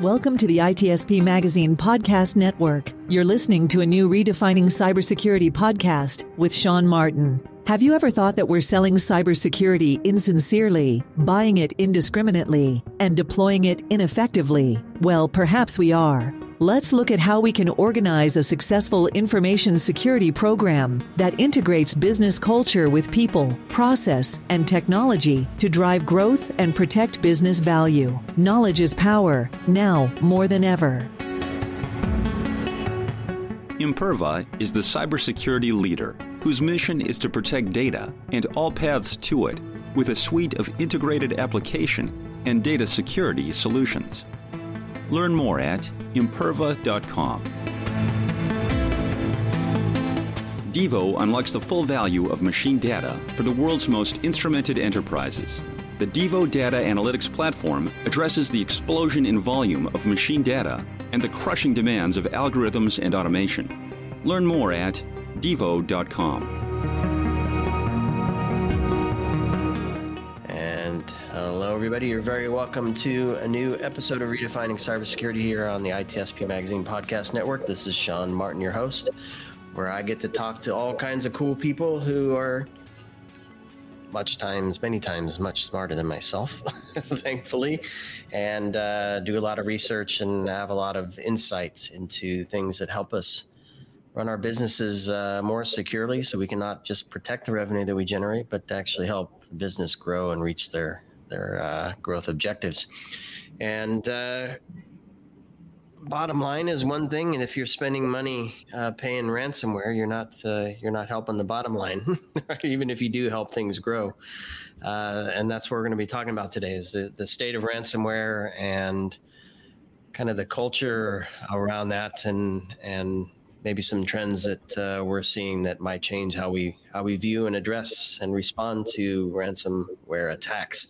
Welcome to the ITSP Magazine Podcast Network. You're listening to a new Redefining Cybersecurity podcast with Sean Martin. Have you ever thought that we're selling cybersecurity insincerely, buying it indiscriminately, and deploying it ineffectively? Well, perhaps we are. Let's look at how we can organize a successful information security program that integrates business culture with people, process, and technology to drive growth and protect business value. Knowledge is power, now more than ever. Imperva is the cybersecurity leader whose mission is to protect data and all paths to it with a suite of integrated application and data security solutions. Learn more at imperva.com. Devo unlocks the full value of machine data for the world's most instrumented enterprises. The Devo Data Analytics Platform addresses the explosion in volume of machine data and the crushing demands of algorithms and automation. Learn more at devo.com. everybody. You're very welcome to a new episode of Redefining Cybersecurity here on the ITSP Magazine Podcast Network. This is Sean Martin, your host, where I get to talk to all kinds of cool people who are much times, many times, much smarter than myself, thankfully, and uh, do a lot of research and have a lot of insights into things that help us run our businesses uh, more securely so we can not just protect the revenue that we generate, but actually help the business grow and reach their their uh, growth objectives. And uh, bottom line is one thing, and if you're spending money uh, paying ransomware, you're not uh, you're not helping the bottom line, even if you do help things grow. Uh, and that's what we're going to be talking about today: is the the state of ransomware and kind of the culture around that, and and maybe some trends that uh, we're seeing that might change how we how we view and address and respond to ransomware attacks.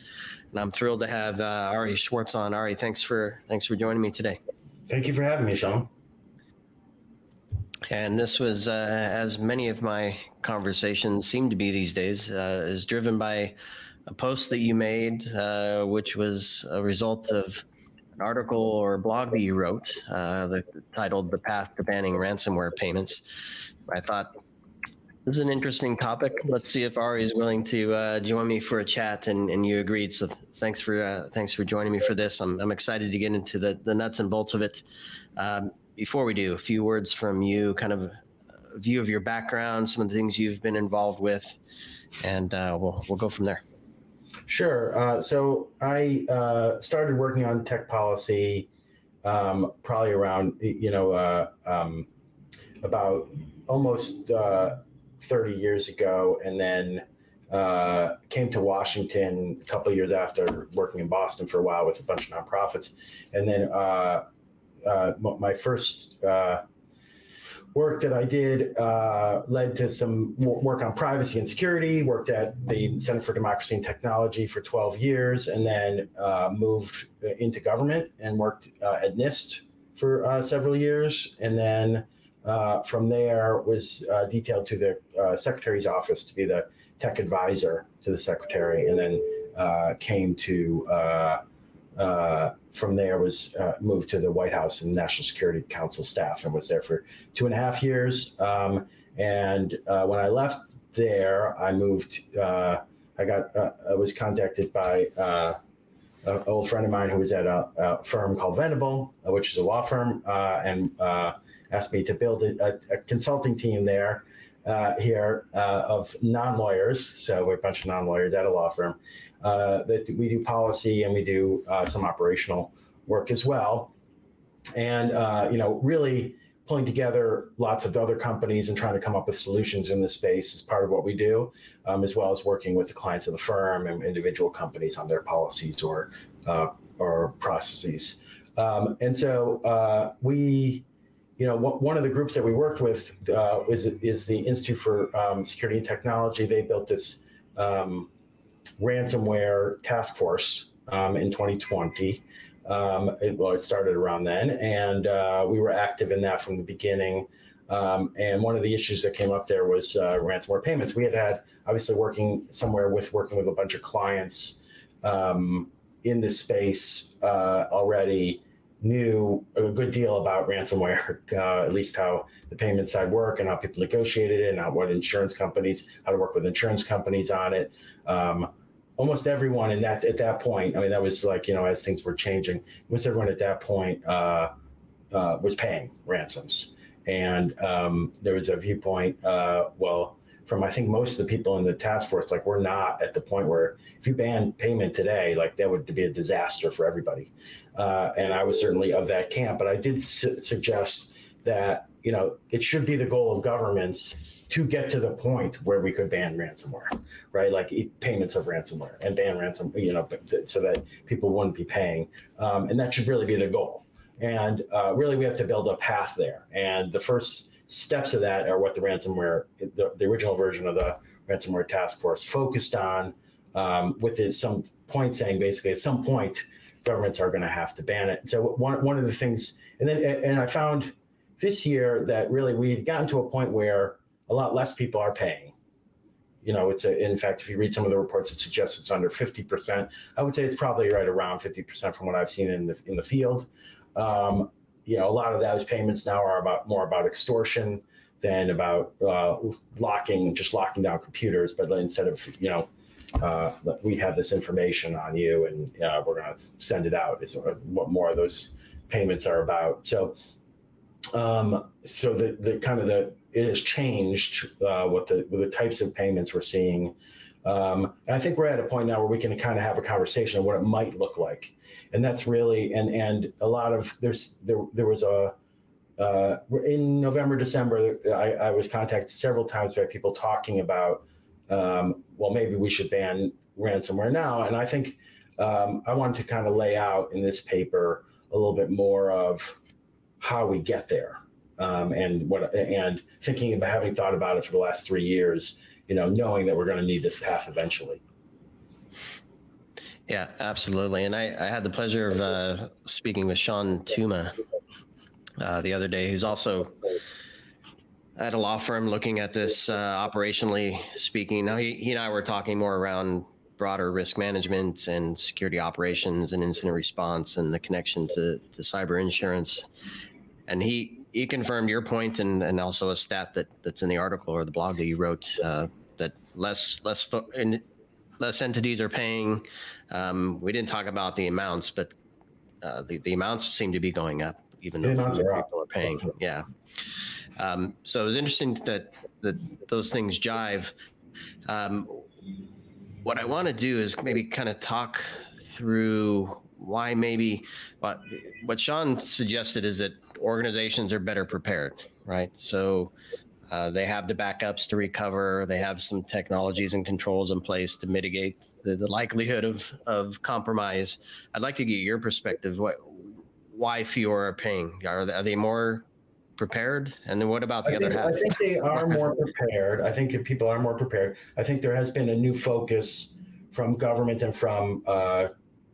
And I'm thrilled to have uh, Ari Schwartz on. Ari, thanks for thanks for joining me today. Thank you for having me, Sean. And this was, uh, as many of my conversations seem to be these days, uh, is driven by a post that you made, uh, which was a result of an article or blog that you wrote, uh, the, titled "The Path to Banning Ransomware Payments." I thought this is an interesting topic. Let's see if Ari is willing to uh, join me for a chat, and, and you agreed. So thanks for uh, thanks for joining me for this. I'm, I'm excited to get into the, the nuts and bolts of it. Um, before we do, a few words from you, kind of a view of your background, some of the things you've been involved with, and uh, we'll we'll go from there. Sure. Uh, so I uh, started working on tech policy um, probably around, you know, uh, um, about almost uh, 30 years ago, and then uh, came to Washington a couple years after working in Boston for a while with a bunch of nonprofits. And then uh, my first work that I did uh, led to some work on privacy and security. Worked at the Center for Democracy and Technology for 12 years, and then uh, moved into government and worked uh, at NIST for uh, several years, and then uh, from there was uh, detailed to the Secretary's office to be the tech advisor to the Secretary, and then came to uh, from there was uh, moved to the White House and National Security Council staff and was there for two and a half years. Um, and uh, when I left there, I moved. Uh, I got. Uh, I was contacted by uh, an old friend of mine who was at a, a firm called Venable, which is a law firm, and asked me to build a, a consulting team there uh, here uh, of non lawyers. So we're a bunch of non lawyers at a law firm uh, that we do policy and we do uh, some operational work as well. And, uh, you know, really pulling together lots of other companies and trying to come up with solutions in this space is part of what we do, um, as well as working with the clients of the firm and individual companies on their policies or, uh, or processes. Um, and so we, you know, one of the groups that we worked with uh, is is the Institute for um, Security and Technology. They built this um, ransomware task force um, in 2020. Um, it, well, it started around then, and uh, we were active in that from the beginning. Um, and one of the issues that came up there was uh, ransomware payments. We had had obviously working somewhere with working with a bunch of clients um, in this space uh, already knew a good deal about ransomware, uh, at least how the payment side work and how people negotiated it and how, what insurance companies, how to work with insurance companies on it. Um, almost everyone in that at that point, I mean, that was like you know as things were changing, almost everyone at that point uh, uh, was paying ransoms, and um, there was a viewpoint. Uh, well, from I think most of the people in the task force, like we're not at the point where if you ban payment today, like that would be a disaster for everybody. Uh, and I was certainly of that camp, but I did su- suggest that you know it should be the goal of governments to get to the point where we could ban ransomware, right? Like payments of ransomware and ban ransom, you know, so that people wouldn't be paying, um, and that should really be the goal. And uh, really, we have to build a path there. And the first steps of that are what the ransomware, the, the original version of the ransomware task force focused on, um, with it, some point saying basically at some point governments are going to have to ban it. So one one of the things, and then and I found this year that really we had gotten to a point where a lot less people are paying. You know, it's a, in fact, if you read some of the reports, it suggests it's under 50%. I would say it's probably right around 50% from what I've seen in the, in the field. Um, you know, a lot of those payments now are about more about extortion than about uh, locking, just locking down computers. But instead of, you know, uh, we have this information on you and uh, we're going to send it out is what more of those payments are about. So, um, so the, the kind of the, it has changed uh, what the, with the types of payments we're seeing. Um, and I think we're at a point now where we can kind of have a conversation of what it might look like. And that's really and and a lot of there's there there was a uh, in November December I, I, was contacted several times by people talking about um, well maybe we should ban ransomware now. And I think um, I wanted to kind of lay out in this paper a little bit more of how we get there um, and what and thinking about having thought about it for the last three years you know knowing that we're going to need this path eventually yeah, absolutely. And I, I had the pleasure of uh, speaking with Shawn Tuma uh, the other day, who's also at a law firm looking at this uh, operationally speaking. Now, he, he and I were talking more around broader risk management and security operations and incident response and the connection to, to cyber insurance. And he, he confirmed your point and, and also a stat that, that's in the article or the blog that you wrote uh, less less in, less entities are paying. Um, we didn't talk about the amounts, but uh, the, the amounts seem to be going up, even though people are, are paying. Yeah. Um, so it was interesting that, that those things jive. Um, what I want to do is maybe kind of talk through why maybe what what Sean suggested is that organizations are better prepared, right? So uh, they have the backups to recover. They have some technologies and controls in place to mitigate the, the likelihood of, of compromise. I'd like to get your perspective. What, why fewer are paying? Are they, are they more prepared? And then what about the I other think, half? I think they are more prepared. I think if people are more prepared. I think there has been a new focus from government and from uh,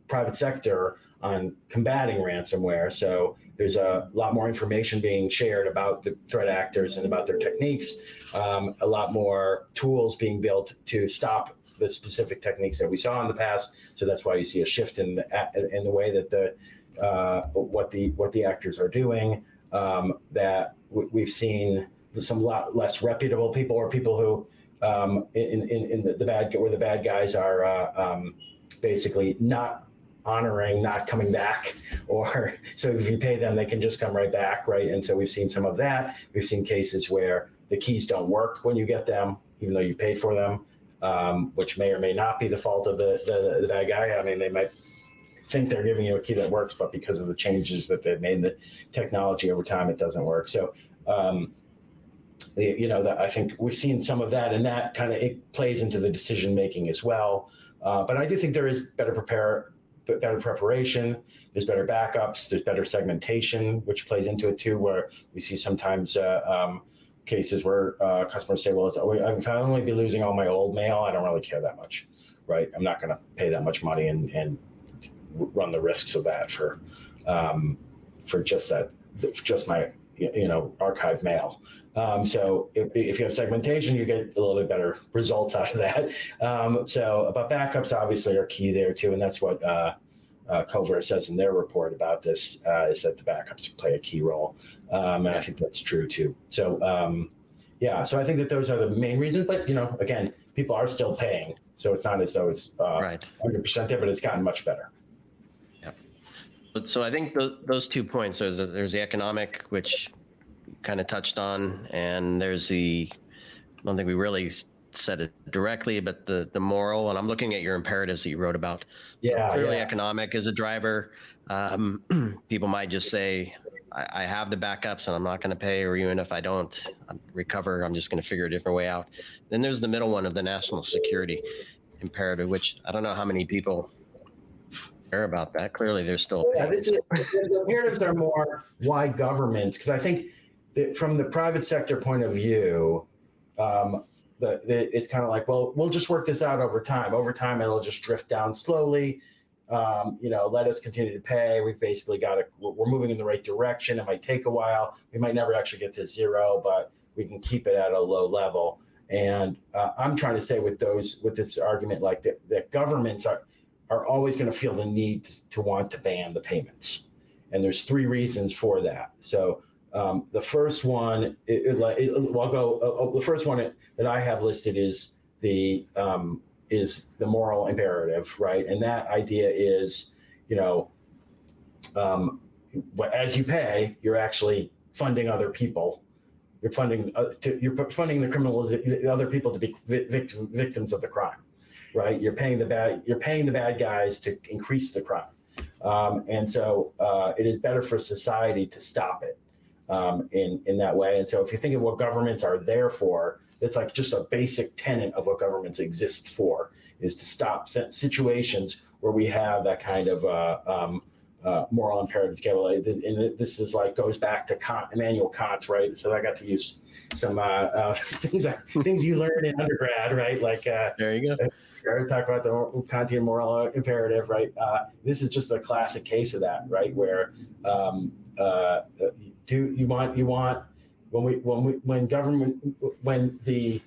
private sector on combating ransomware. So there's a lot more information being shared about the threat actors and about their techniques. Um, a lot more tools being built to stop the specific techniques that we saw in the past. So that's why you see a shift in the in the way that the uh, what the what the actors are doing. Um, that we've seen some lot less reputable people or people who um, in, in, in the, the, bad where the bad guys are uh, um, basically not honoring not coming back or so if you pay them they can just come right back right? And so we've seen some of that. We've seen cases where the keys don't work when you get them even though you've paid for them um, which may or may not be the fault of the, the, the bad guy. I mean they might think they're giving you a key that works but because of the changes that they've made in the technology over time it doesn't work. So um, you know that i think we've seen some of that and that kind of it plays into the decision making as well. Uh, but i do think there is better prepare better preparation. There's better backups. There's better segmentation, which plays into it too. Where we see sometimes uh, um, cases where uh, customers say, "Well, it's, if I only be losing all my old mail, I don't really care that much, right? I'm not going to pay that much money and, and run the risks of that for um, for just that, just my you know archive mail." Um, so if, if, you have segmentation, you get a little bit better results out of that. Um, so, but backups obviously are key there too, and that's what uh, uh, says in their report about this uh, is that the backups play a key role, um, and I think that's true too. So, um, yeah, so I think that those are the main reasons. But you know, again, people are still paying, so it's not as though it's uh, right. 100% there, but it's gotten much better. So I think those, those two points there's there's the economic, which kind of touched on, and there's the I don't think we really said it directly, but the the moral. And I'm looking at your imperatives that you wrote about. Yeah, so clearly, yeah. economic is a driver. Um, people might just say, I, I, have the backups, and I'm not going to pay, or even if I don't recover, I'm just going to figure a different way out. Then there's the middle one of the national security imperative, which I don't know how many people care about that. Clearly, there's still. Yeah, this is, the imperatives are more why governments, because I think that from the private sector point of view, um, the, the, it's kind of like, well, we'll just work this out over time. Over time, it'll just drift down slowly. Um, you know, let us continue to pay. We've basically got to, we're moving in the right direction. It might take a while. We might never actually get to zero, but we can keep it at a low level. And uh, I'm trying to say with those, with this argument, like that, that governments are, are always going to feel the need to, to want to ban the payments. And there's three reasons for that. So um, the first one, it, it, it, well, I'll go. Uh, the first one that I have listed is the um, is the moral imperative, right? And that idea is, you know, um, as you pay, you're actually funding other people. You're funding uh, to, you're funding the criminals, the other people to be victim, victims of the crime, right? You're paying the bad you're paying the bad guys to increase the crime, um, and so uh, it is better for society to stop it um, in in that way. And so, if you think of what governments are there for, it's like just a basic tenet of what governments exist for is to stop situations where we have that kind of uh, um, uh, moral imperative. And this is like goes back to Kant, Immanuel Kant, right? So I got to use some uh, uh things things you learned in undergrad, right? Like uh, there you go. Talk about the Kantian moral imperative, right? Uh, this is just a classic case of that, right? Where um, do you want you want when we when we when government when the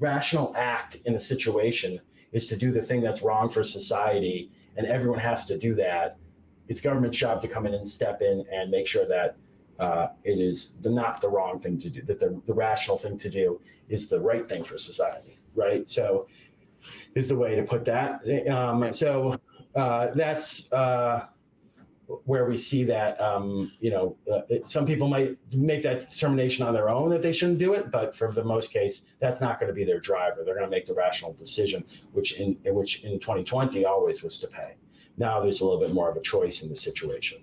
rational act in a situation is to do the thing that's wrong for society and everyone has to do that it's government's job to come in and step in and make sure that uh, it is the, not the wrong thing to do that the, the rational thing to do is the right thing for society right so is the way to put that. Um, so uh, that's uh, where we see that um, you know uh, it, some people might make that determination on their own that they shouldn't do it but for the most case that's not going to be their driver. They're going to make the rational decision which in which in 2020 always was to pay. Now there's a little bit more of a choice in the situation.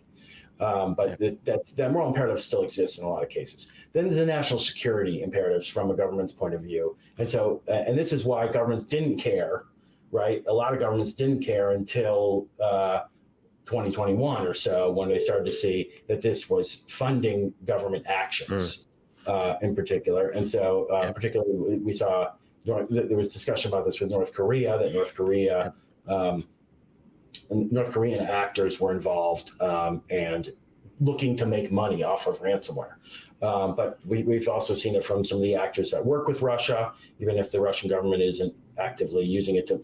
Um, but yeah. that, that moral imperative still exists in a lot of cases then there's the national security imperatives from a government's point of view and so and this is why governments didn't care right a lot of governments didn't care until uh, 2021 or so when they started to see that this was funding government actions mm. uh, in particular. And so, uh, yeah. particularly, we saw there was discussion about this with North Korea that North Korea, um, North Korean actors were involved um, and looking to make money off of ransomware. Um, but we, have also seen it from some of the actors that work with Russia, even if the Russian government isn't actively using it to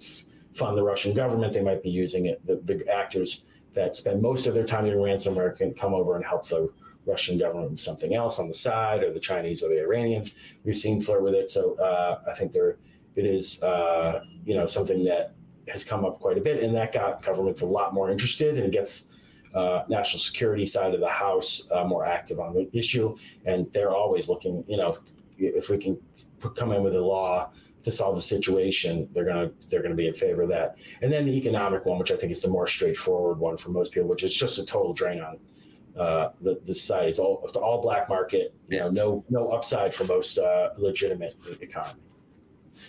fund the Russian government, they might be using it. The, the actors that spend most of their time in ransomware can come over and help the Russian government with something else on the side, or the Chinese or the Iranians. We've seen flirt with it, so uh, I think there it is uh, you know something that has come up quite a bit, and that got governments a lot more interested and it gets uh, national security side of the house uh, more active on the issue, and they're always looking. You know, if we can come in with a law to solve the situation, they're gonna they're gonna be in favor of that. And then the economic one, which I think is the more straightforward one for most people, which is just a total drain on uh, the the society. It's all all black market. You know, no no upside for most uh, legitimate economy.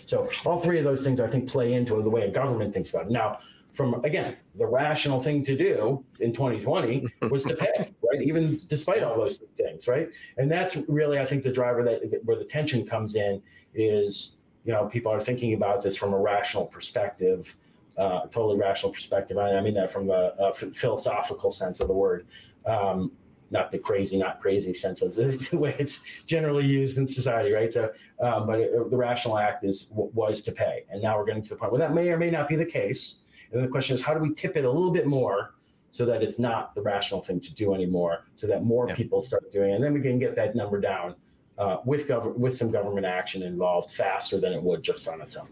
So all three of those things I think play into the way a government thinks about it. Now, from again the rational thing to do in 2020 was to pay right even despite all those things right and that's really i think the driver that where the tension comes in is you know people are thinking about this from a rational perspective uh, totally rational perspective i mean that from a, a philosophical sense of the word um, not the crazy, not crazy sense of the, the, way it's generally used in society, right? So, um, but it, the rational act is was to pay, and now we're getting to the point where that may or may not be the case. And the question is, how do we tip it a little bit more so that it's not the rational thing to do anymore, so that more yeah. people start doing it, and then we can get that number down uh, with gov- with some government action involved faster than it would just on its own.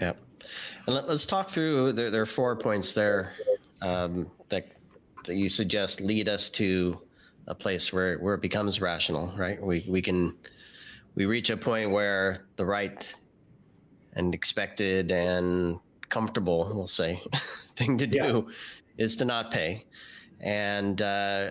Yeah, and let, us talk through. There, there, are four points there um, that that you suggest lead us to a place where where it becomes rational, right? We we can we reach a point where the right and expected and comfortable, we'll say, thing to do yeah. is to not pay, and uh,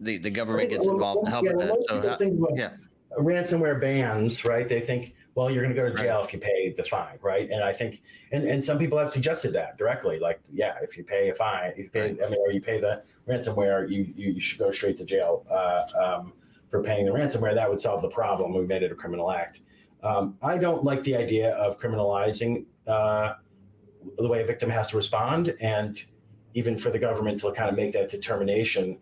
the the government gets involved to help yeah, with that. So, uh, yeah, ransomware bans, right? They think, well, you're going to go to jail right. if you pay the fine, right? And I think, and, and some people have suggested that directly, like, yeah, if you pay a fine, if you pay, right. I mean, or you pay the ransomware, you you should go straight to jail uh, um, for paying the ransomware. That would solve the problem. We made it a criminal act. Um, I don't like the idea of criminalizing uh, the way a victim has to respond, and even for the government to kind of make that determination,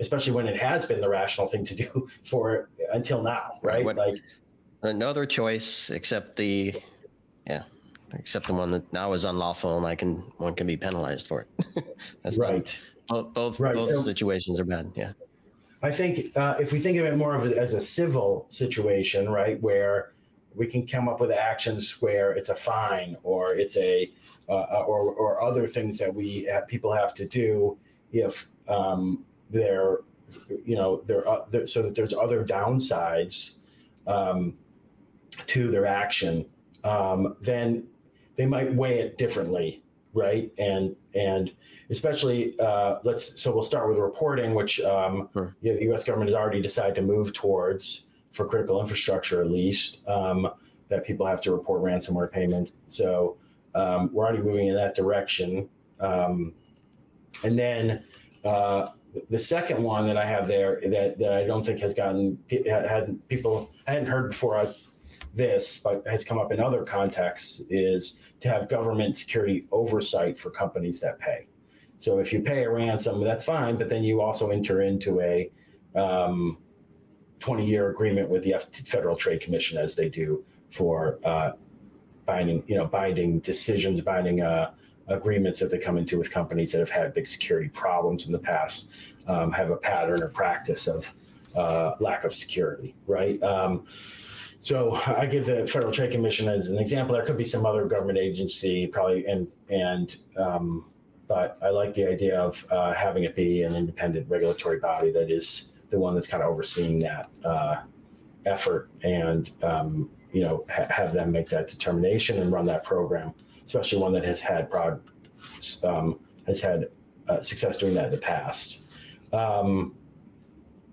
especially when it has been the rational thing to do for until now, right? What, like another choice except the yeah except the one that now is unlawful and I can one can be penalized for it. That's right. Not, both both, right. both so, situations are bad. Yeah. I think uh, if we think of it more of a, as a civil situation, right, where we can come up with actions where it's a fine or it's a uh, uh or or other things that we have, people have to do if um, they're you know they're, uh, they're, so that there's other downsides um, to their action, um, then they might weigh it differently, right? And and especially uh, let's so we'll start with reporting, which um, sure. you know, the U.S. government has already decided to move towards for critical infrastructure at least um, that people have to report ransomware payments. So um, we're already moving in that direction. Um, and then uh, the second one that I have there that, that I don't think has gotten had people I hadn't heard before I, this, but has come up in other contexts is to have government security oversight for companies that pay. So if you pay a ransom, that's fine, but then you also enter into a um, 20 year agreement with the Federal Trade Commission as they do for uh, binding, you know, binding decisions, binding uh, agreements that they come into with companies that have had big security problems in the past, um, have a pattern or practice of uh, lack of security, right? Um, so I give the Federal Trade Commission as an example. There could be some other government agency, probably, and and um, but I like the idea of uh, having it be an independent regulatory body that is the one that's kind of overseeing that uh, effort and um, you know ha- have them make that determination and run that program, especially one that has had prod um, has had uh, success doing that in the past. Um,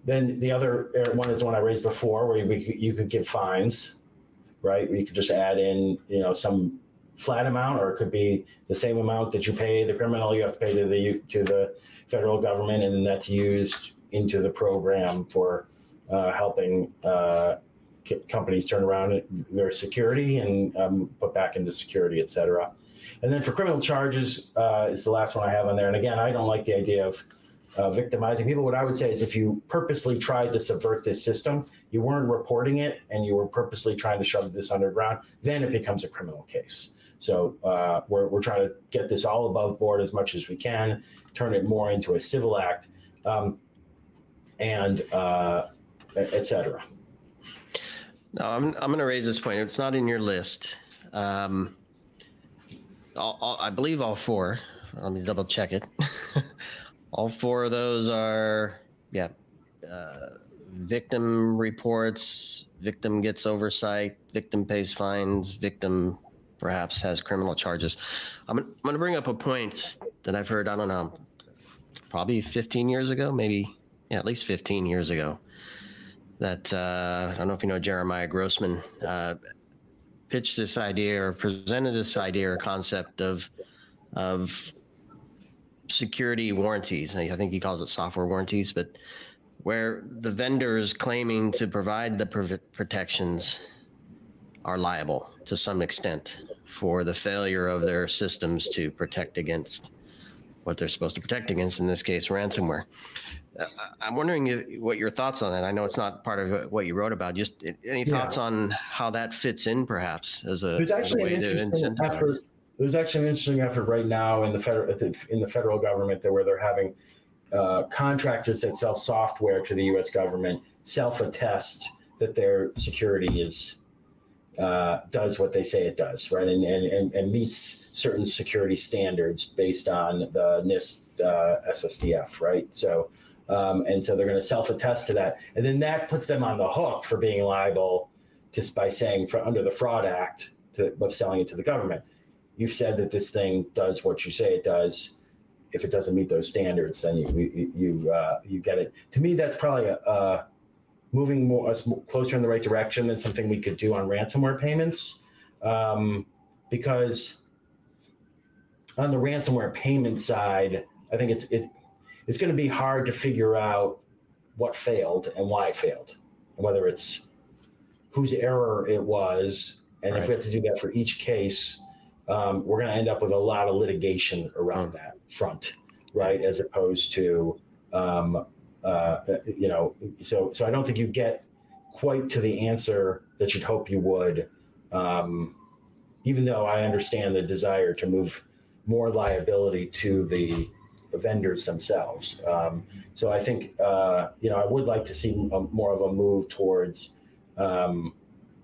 then the other one is the one I raised before, where you could give fines, right? You could just add in, you know, some flat amount, or it could be the same amount that you pay the criminal. You have to pay to the to the federal government, and that's used into the program for uh, helping uh, companies turn around their security and um, put back into security, et cetera. And then for criminal charges uh, is the last one I have on there. And again, I don't like the idea of uh, victimizing people. What I would say is if you purposely tried to subvert this system, you weren't reporting it, and you were purposely trying to shove this underground, then it becomes a criminal case. So uh, we're, we're trying to get this all above board as much as we can, turn it more into a civil act, um, and uh, etc. No, I'm, I'm going to raise this point. It's not in your list. Um, all, all, I believe all four. Let me double check it. All four of those are, yeah, uh, victim reports, victim gets oversight, victim pays fines, victim perhaps has criminal charges. I'm, I'm going to bring up a point that I've heard, I don't know, probably 15 years ago, maybe, yeah, at least 15 years ago. That uh, I don't know if you know Jeremiah Grossman uh, pitched this idea or presented this idea or concept of of security warranties. I think he calls it software warranties, but where the vendors claiming to provide the protections are liable to some extent for the failure of their systems to protect against what they're supposed to protect against, in this case, ransomware. Uh, I'm wondering if, what your thoughts on that. I know it's not part of what you wrote about. Just any thoughts yeah. on how that fits in, perhaps, as a, there's actually a an interesting effort. There's actually an interesting effort right now in the federal in the federal government that where they're having uh, contractors that sell software to the U.S. government self-attest that their security is uh, does what they say it does, right, and, and, and, meets certain security standards based on the NIST uh, SSDF, right? So, um, and so they're going to self-attest to that, and then that puts them on the hook for being liable just by saying for under the Fraud Act to, of selling it to the government. You've said that this thing does what you say it does. If it doesn't meet those standards, then you you you, uh, you get it. To me, that's probably a, a moving more us closer in the right direction than something we could do on ransomware payments, um, because on the ransomware payment side, I think it's it, it's going to be hard to figure out what failed and why it failed, and whether it's whose error it was, and right. if we have to do that for each case, um, we're going to end up with a lot of litigation around mm. that front, right? As opposed to um, uh, you know, so so I don't think you get quite to the answer that you'd hope you would. Um, even though I understand the desire to move more liability to the vendors themselves. Um, so I think uh, you know I would like to see a, more of a move towards um,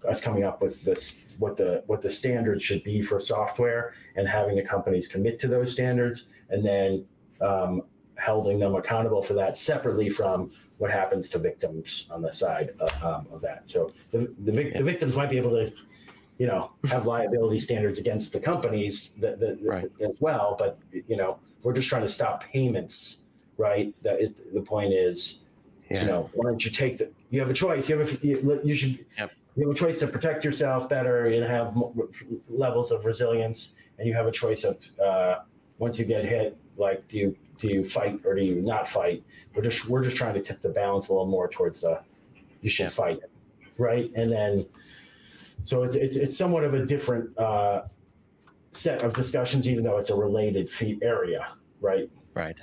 us coming up with this what the what the standards should be for software and having the companies commit to those standards and then um, holding them accountable for that separately from what happens to victims on the side of, um, of that. So the, the, vic- yeah. the, victims might be able to, you know, have liability standards against the companies that, that, right. as well. But, you know, we're just trying to stop payments, right? That is the point is, yeah. you know, why don't you take the, you have a choice. You have a, you, you should, yep. you have a choice to protect yourself better and have levels of resilience. And you have a choice of, uh, once you get hit, like, do you do you fight or do you not fight? We're just we're just trying to tip the balance a little more towards the you should yeah. fight, right? And then so it's it's it's somewhat of a different uh, set of discussions, even though it's a related fee area, right? Right.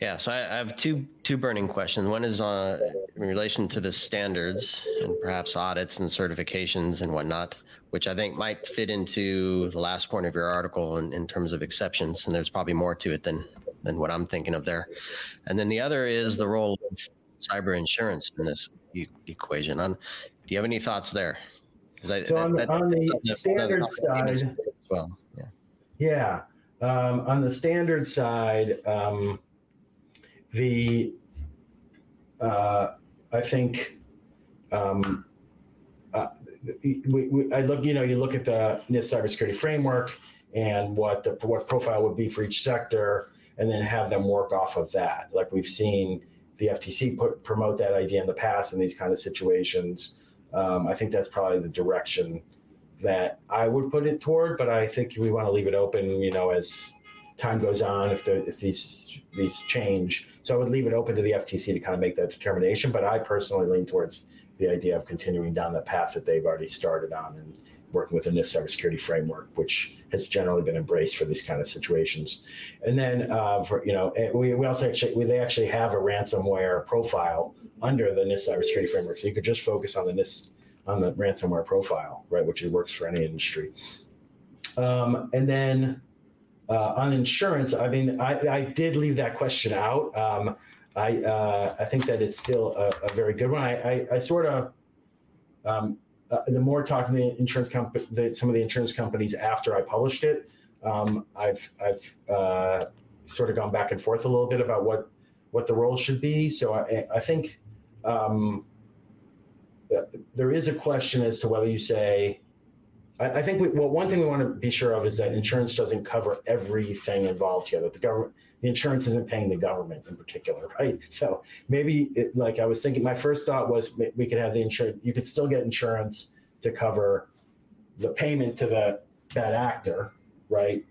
Yeah, so I, I have two two burning questions. One is uh, in relation to the standards and perhaps audits and certifications and whatnot which I think might fit into the last point of your article in, in terms of exceptions. And there's probably more to it than than what I'm thinking of there. And then the other is the role of cyber insurance in this e- equation. On, do you have any thoughts there? I, so that, on, that, on the standard side, well, yeah, yeah. Um, on the standard side, um, the uh, I think um, uh, we, we, I look, you know, you look at the NIST cybersecurity framework and what the what profile would be for each sector, and then have them work off of that. Like we've seen the FTC put promote that idea in the past in these kind of situations. Um, I think that's probably the direction that I would put it toward, but I think we want to leave it open. You know, as time goes on, if the if these these change, so I would leave it open to the FTC to kind of make that determination. But I personally lean towards the idea of continuing down the path that they've already started on and working with the NIST cybersecurity framework, which has generally been embraced for these kind of situations. And then, uh, for you know, we, we also actually we, they actually have a ransomware profile under the NIST cybersecurity framework, so you could just focus on the NIST on the ransomware profile, right, which it works for any industry. Um, and then uh, on insurance, I mean, I, I, did leave that question out. Um, I uh, I think that it's still a, a very good one. I I, I sort of um, uh, the more talking to the insurance company, the, some of the insurance companies after I published it, um, I've I've uh, sort of gone back and forth a little bit about what what the role should be. So I I think um, there is a question as to whether you say. I, I think we, well, one thing we want to be sure of is that insurance doesn't cover everything involved here. That the government the insurance isn't paying the government in particular, right? So maybe, it, like I was thinking, my first thought was we could have the insurance. You could still get insurance to cover the payment to the bad actor, right?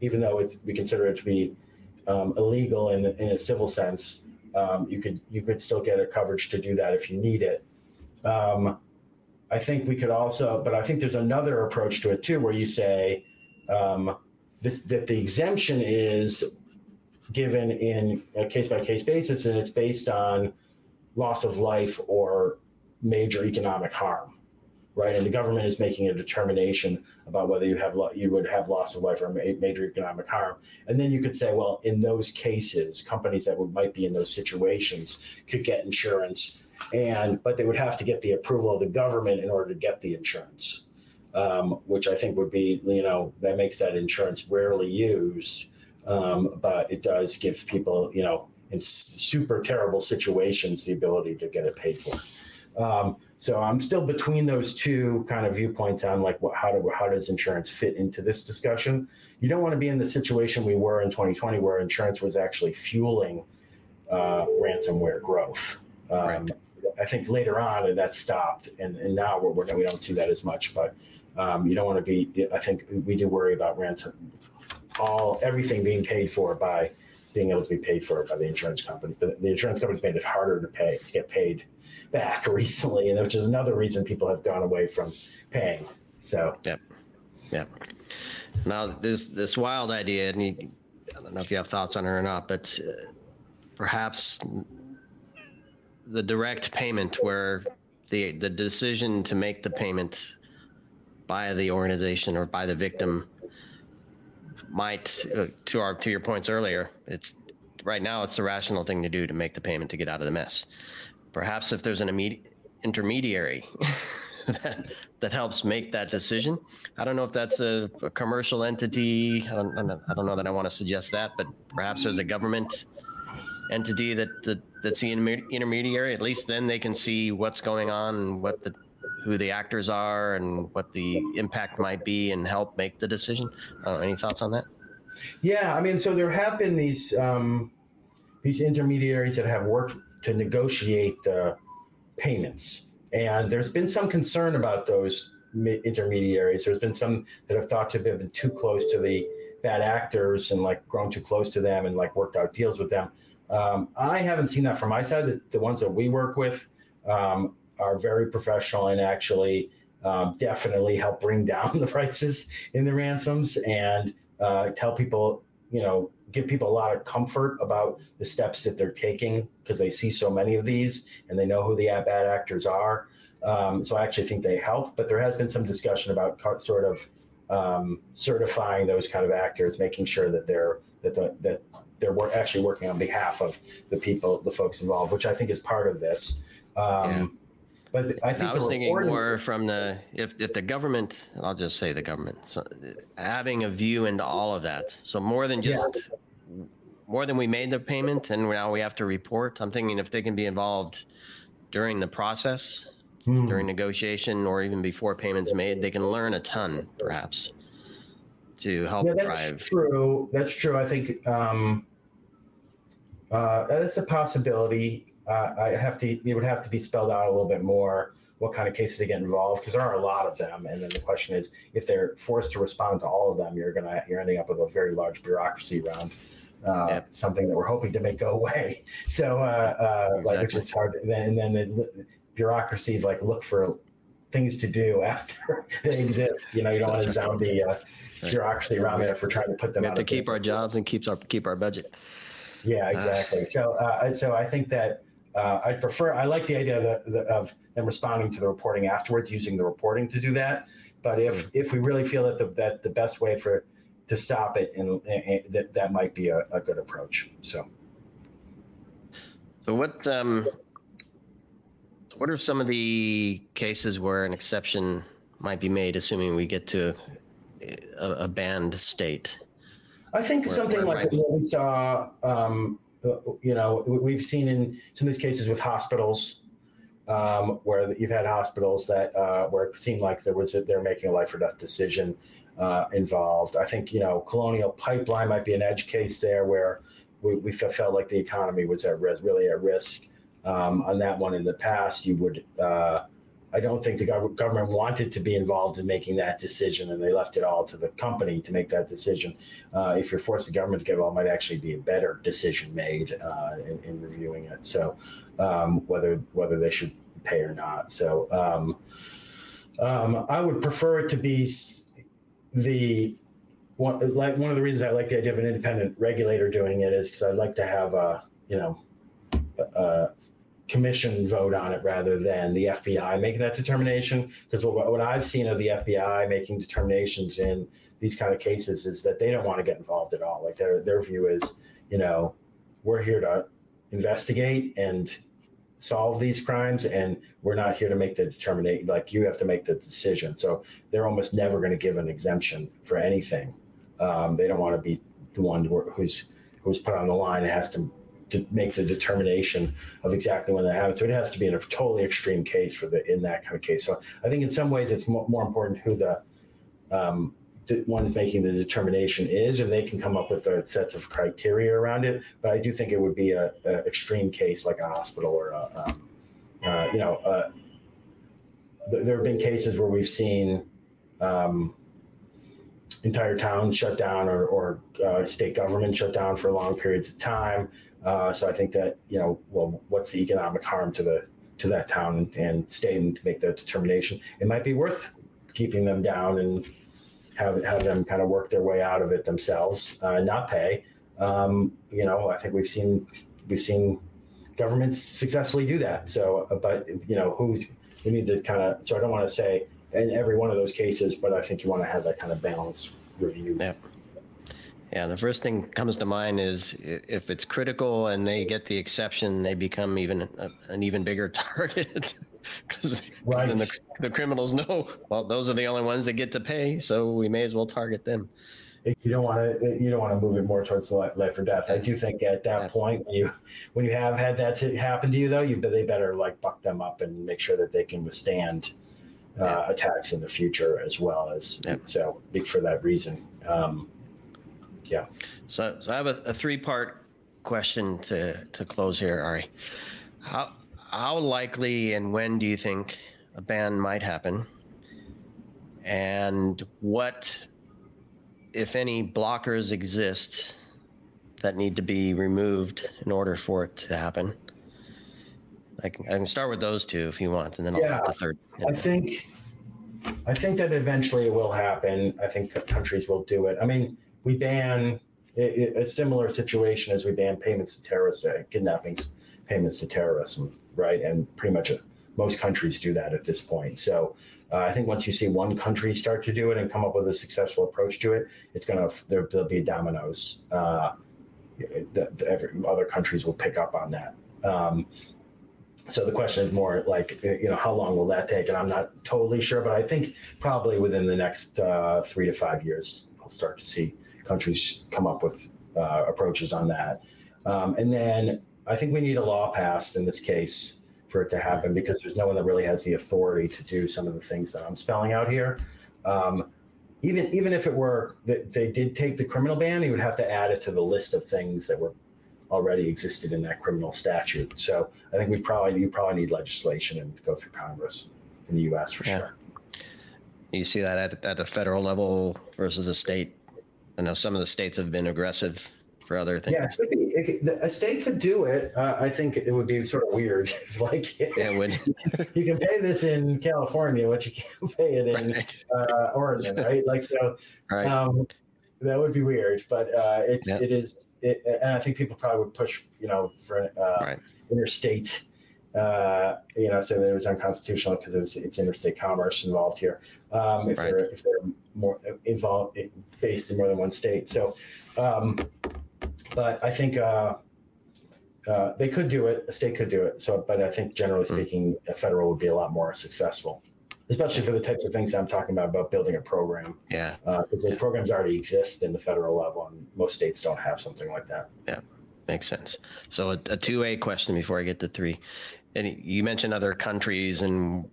even though it's we consider it to be um, illegal in in a civil sense, um, you could you could still get a coverage to do that if you need it. Um, I think we could also, but I think there's another approach to it too, where you say um, this that the exemption is given in a case by case basis, and it's based on loss of life or major economic harm, right? And the government is making a determination about whether you have lo- you would have loss of life or ma- major economic harm, and then you could say, well, in those cases, companies that would, might be in those situations could get insurance, and but they would have to get the approval of the government in order to get the insurance. Um, which I think would be, you know, that makes that insurance rarely used, um, but it does give people, you know, in super terrible situations, the ability to get it paid for. Um, so I'm still between those two kind of viewpoints on like what, how do how does insurance fit into this discussion? You don't want to be in the situation we were in 2020 where insurance was actually fueling uh, ransomware growth. Um, right. I think later on and that stopped, and, and now we're, we're, we don't see that as much. But um, you don't want to be. I think we do worry about ransom, all everything being paid for by being able to be paid for by the insurance company. But the insurance companies made it harder to pay to get paid back recently, and which is another reason people have gone away from paying. So yep, yep. Now this this wild idea, and you, I don't know if you have thoughts on it or not, but uh, perhaps the direct payment where the the decision to make the payment by the organization or by the victim might uh, to our to your points earlier it's right now it's the rational thing to do to make the payment to get out of the mess. Perhaps if there's an immediate intermediary that, that helps make that decision. I don't know if that's a, a commercial entity. I don't, I don't know that i want to suggest that but perhaps there's a government entity that, that that's the intermediary at least then they can see what's going on and what the who the actors are and what the impact might be and help make the decision. Uh, any thoughts on that? Yeah, I mean, so there have been these um, these intermediaries that have worked to negotiate the payments, and there's been some concern about those intermediaries. There's been some that have thought to have been too close to the bad actors and like grown too close to them and like worked out deals with them. Um, I haven't seen that from my side. The, the ones that we work with, um, are very professional and actually um, definitely help bring down the prices in the ransoms and uh, tell people, you know, give people a lot of comfort about the steps that they're taking because they see so many of these and they know who the bad actors are. Um, so I actually think they help, but there has been some discussion about sort of um, certifying those kind of actors, making sure that they're that the, that they're actually working on behalf of the people, the folks involved, which I think is part of this. Um, yeah. But I think I was thinking more from the if if the government, I'll just say the government, so having a view into all of that. So more than just yeah. more than we made the payment and now we have to report. I'm thinking if they can be involved during the process, hmm. during negotiation, or even before payments made, they can learn a ton, perhaps, to help yeah, that's drive. True, that's true. I think um, uh, that's a possibility uh, I have to. It would have to be spelled out a little bit more what kind of cases they get involved because there are a lot of them. And then the question is, if they're forced to respond to all of them, you're gonna you're ending up with a very large bureaucracy around uh, something that we're hoping to make go away. So, uh, uh, exactly. like, which it's hard. To, and then the bureaucracies like look for things to do after they exist. You know, you don't want a zombie uh, bureaucracy around there for trying to put them. We have to keep our jobs and keeps our keep our budget. Yeah, exactly. so, uh, so I think that uh, I prefer. I like the idea of, the, of them responding to the reporting afterwards, using the reporting to do that. But if mm. if we really feel that the that the best way for to stop it, and, and that that might be a, a, good approach. So. So what um, what are some of the cases where an exception might be made, assuming we get to a, a banned state? I think where, something where like what we saw um, you know, we've seen in some of these cases with hospitals um, where you've had hospitals that uh, where it seemed like there was a, they're making a life or death decision uh, involved. I think you know Colonial Pipeline might be an edge case there where we, we felt like the economy was at risk, really at risk. Um, on that one in the past, you would uh, I don't think the gov- government wanted to be involved in making that decision, and they left it all to the company to make that decision. Uh, if you're forced the government to give, it might actually be a better decision made uh, in, in, reviewing it. So um, whether whether they should pay or not. So um, um, I would prefer it to be the one like one of the reasons I like the idea of an independent regulator doing it is because I'd like to have a you know a commission vote on it rather than the FBI making that determination. Because what, what I've seen of the FBI making determinations in these kind of cases is that they don't want to get involved at all. Like their their view is, you know, we're here to investigate and solve these crimes and we're not here to make the determination like you have to make the decision so they're almost never going to give an exemption for anything um, they don't want to be the one who's who's put on the line and has to to make the determination of exactly when that happens. So it has to be in a totally extreme case for the in that kind of case. So I think in some ways it's more, more important who the um, one making the determination is, and they can come up with a sets of criteria around it. But I do think it would be a, a extreme case like a hospital or a, um, uh, you know, uh, there have been cases where we've seen um, entire towns shut down or, or uh, state government shut down for long periods of time. Uh, so I think that you know, well, what's the economic harm to the to that town and, and staying to make that determination? It might be worth keeping them down and have have them kind of work their way out of it themselves, uh, not pay. Um, you know, I think we've seen we've seen governments successfully do that. So, uh, but you know, who's we need to kind of. So I don't want to say in every one of those cases, but I think you want to have that kind of balance review. Yeah. Yeah, the first thing comes to mind is if it's critical and they get the exception, they become even a, an even bigger target because right. then the, the criminals know well those are the only ones that get to pay, so we may as well target them. You don't want to you don't want to move it more towards life or death. I do think at that yeah. point when you when you have had that happen to you though, you they better like buck them up and make sure that they can withstand uh, yeah. attacks in the future as well as yeah. so for that reason. Um, yeah. So, so I have a, a three part question to, to close here, Ari. How, how likely and when do you think a ban might happen? And what, if any, blockers exist that need to be removed in order for it to happen? I can, I can start with those two if you want, and then I'll yeah, the third. I think I think that eventually it will happen. I think countries will do it. I mean, we ban a similar situation as we ban payments to terrorist uh, kidnappings, payments to terrorism, right? And pretty much a, uh, most countries do that at this point. So uh, I think once you see one country start to do it and come up with a successful approach to it, it's gonna there, will be dominoes. Uh, that every, other countries will pick up on that. Um, so the question is more like you know how long will that take and i'm not totally sure but i think probably within the next uh, three to five years i'll start to see countries come up with uh, approaches on that. Um, and then I think we need a law passed in this case for it to happen because there's no one that really has the authority to do some of the things that I'm spelling out here. Um, even even if it were that they did take the criminal ban, you would have to add it to the list of things that were already existed in that criminal statute. So I think we probably you probably need legislation and go through Congress in the U.S. for yeah. sure. You see that at, at the federal level versus a state I know some of the states have been aggressive for other things. Yeah, it be, it, a state could do it. Uh, I think it would be sort of weird. like, yeah, would. you can pay this in California, but you can't pay it in right. uh, Oregon, right? Like, so right. Um, that would be weird. But uh, it's yep. it is, it, and I think people probably would push, you know, for uh, right. interstate. Uh, you know, so that it was unconstitutional because it it's interstate commerce involved here. Um, if right. they're if they're more involved based in more than one state. So, um, but I think uh, uh, they could do it. A state could do it. So, but I think generally hmm. speaking, a federal would be a lot more successful, especially for the types of things I'm talking about about building a program. Yeah, because uh, those programs already exist in the federal level, and most states don't have something like that. Yeah, makes sense. So, a, a two A question before I get to three. And you mentioned other countries and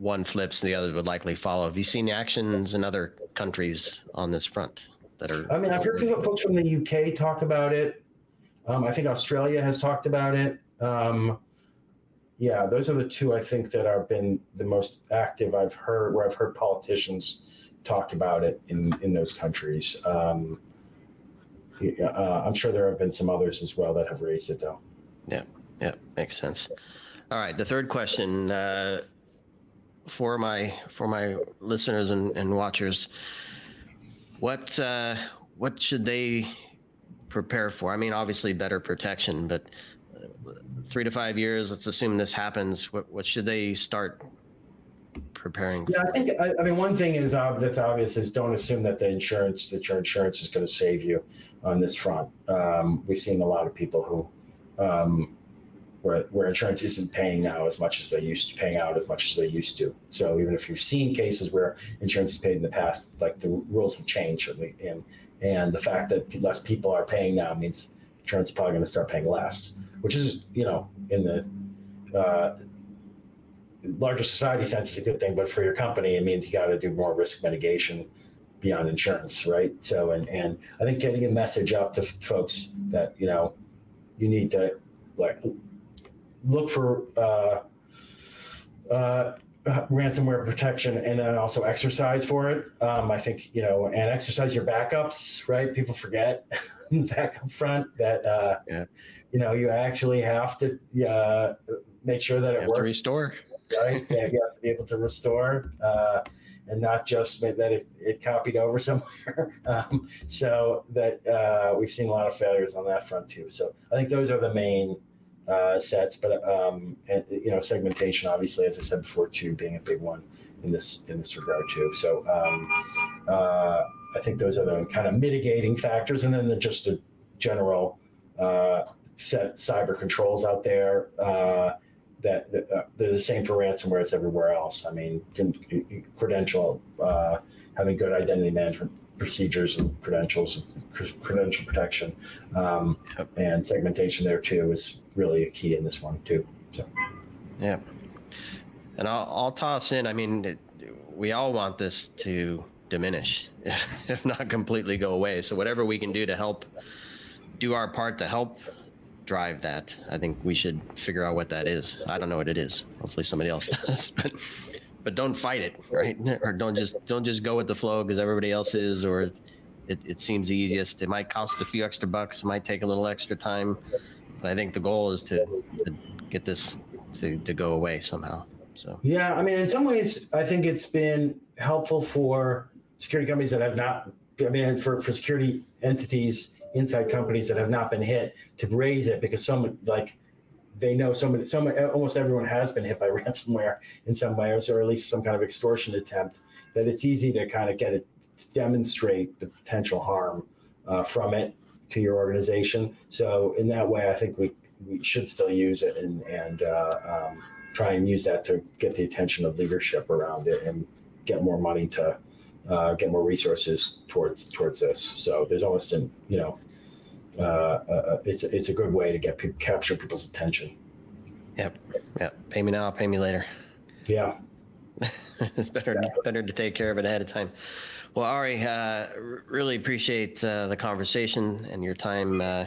one flips, the other would likely follow. Have you seen actions in other countries on this front that are? I mean, I've heard folks from the UK talk about it. Um, I think Australia has talked about it. Um, yeah, those are the two I think that have been the most active. I've heard where I've heard politicians talk about it in in those countries. Um, uh, I'm sure there have been some others as well that have raised it, though. Yeah, yeah, makes sense. All right, the third question uh, for my for my listeners and, and watchers, what uh, what should they prepare for? I mean, obviously better protection, but three to five years, let's assume this happens, what, what should they start preparing? Yeah, I think, I, I mean, one thing is uh, that's obvious is don't assume that the insurance, that your insurance is going to save you on this front. Um, we've seen a lot of people who, um, where, where insurance isn't paying now as much as they used to paying out as much as they used to. So even if you've seen cases where insurance is paid in the past, like the rules have changed, and and the fact that less people are paying now means insurance is probably going to start paying less which is you know in the uh, larger society sense is a good thing, but for your company it means you got to do more risk mitigation beyond insurance, right? So and and I think getting a message out to folks that you know you need to like look for uh, uh, ransomware protection and then also exercise for it. Um, I think you know and exercise your backups, right? People forget backup front that uh, yeah you know, you actually have to uh, make sure that it works. restore. Right? yeah, you have to be able to restore. Uh, and not just that it, it copied over somewhere. um, so that uh, we've seen a lot of failures on that front too. So I think those are the main uh, sets, but um, and, you know, segmentation, obviously, as I said before, too, being a big one in this in this regard too. So um, uh, I think those are the kind of mitigating factors, and then the, just the general uh, set cyber controls out there uh, that, that uh, they're the same for ransomware as everywhere else. I mean, can, credential uh, having good identity management procedures and credentials, credential protection, um, yep. and segmentation there too is really a key in this one too. So, yeah, and I'll, I'll toss in. I mean, it, we all want this to diminish, if not completely go away. So whatever we can do to help do our part to help drive that. I think we should figure out what that is. I don't know what it is. Hopefully somebody else does. But but don't fight it, right? Or don't just don't just go with the flow because everybody else is, or it, it seems easiest. It might cost a few extra bucks. It might take a little extra time. But I think the goal is to, to get this to, to go away somehow. So yeah, I mean, in some ways, I think it's been helpful for security companies that have not. I mean, for for security entities inside companies that have not been hit to raise it because some like they know somebody some almost everyone has been hit by ransomware in some ways or at least some kind of extortion attempt that it's easy to kind of get it demonstrate the potential harm uh, from it to your organization so in that way i think we we should still use it and and uh, um, try and use that to get the attention of leadership around it and get more money to uh, get more resources towards towards this. So there's almost an you know, uh, uh, it's it's a good way to get people capture people's attention. Yep, yep. Pay me now, pay me later. Yeah, it's better yeah. better to take care of it ahead of time. Well, Ari, uh, really appreciate uh, the conversation and your time uh,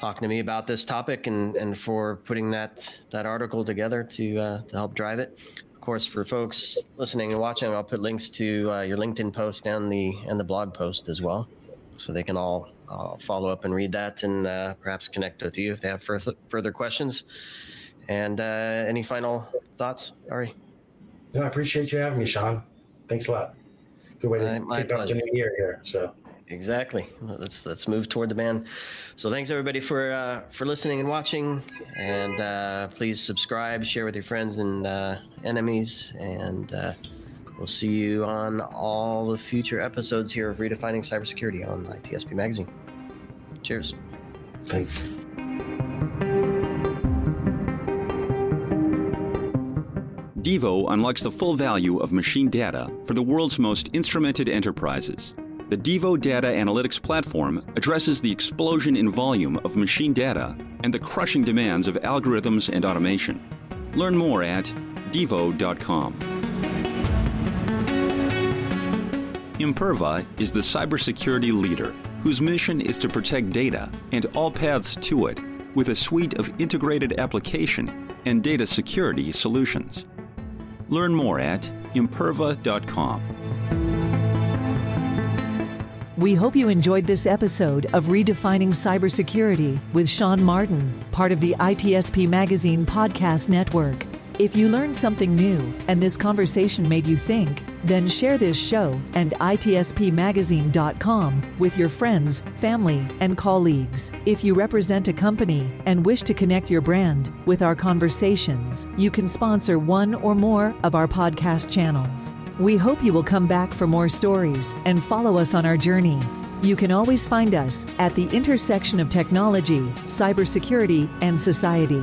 talking to me about this topic and, and for putting that that article together to uh, to help drive it of course, for folks listening and watching, I'll put links to uh, your LinkedIn post and the and the blog post as well, so they can all uh, follow up and read that and uh, perhaps connect with you if they have further further questions. And uh, any final thoughts, Ari? No, I appreciate you having me, Sean. Thanks a lot. Good way to kick off the new year here. So. Exactly. Let's let's move toward the ban. So thanks everybody for uh, for listening and watching, and uh, please subscribe, share with your friends and uh, enemies, and uh, we'll see you on all the future episodes here of Redefining Cybersecurity on ITSP Magazine. Cheers. Thanks. Devo unlocks the full value of machine data for the world's most instrumented enterprises the Devo Data Analytics Platform addresses the explosion in volume of machine data and the crushing demands of algorithms and automation. Learn more at devo.com. Imperva is the cybersecurity leader whose mission is to protect data and all paths to it with a suite of integrated application and data security solutions. Learn more at imperva.com. We hope you enjoyed this episode of Redefining Cybersecurity with Sean Martin, part of the ITSP Magazine podcast network. If you learned something new and this conversation made you think, then share this show and itspmagazine.com with your friends, family, and colleagues. If you represent a company and wish to connect your brand with our conversations, you can sponsor one or more of our podcast channels. We hope you will come back for more stories and follow us on our journey. You can always find us at the intersection of technology, cybersecurity, and society.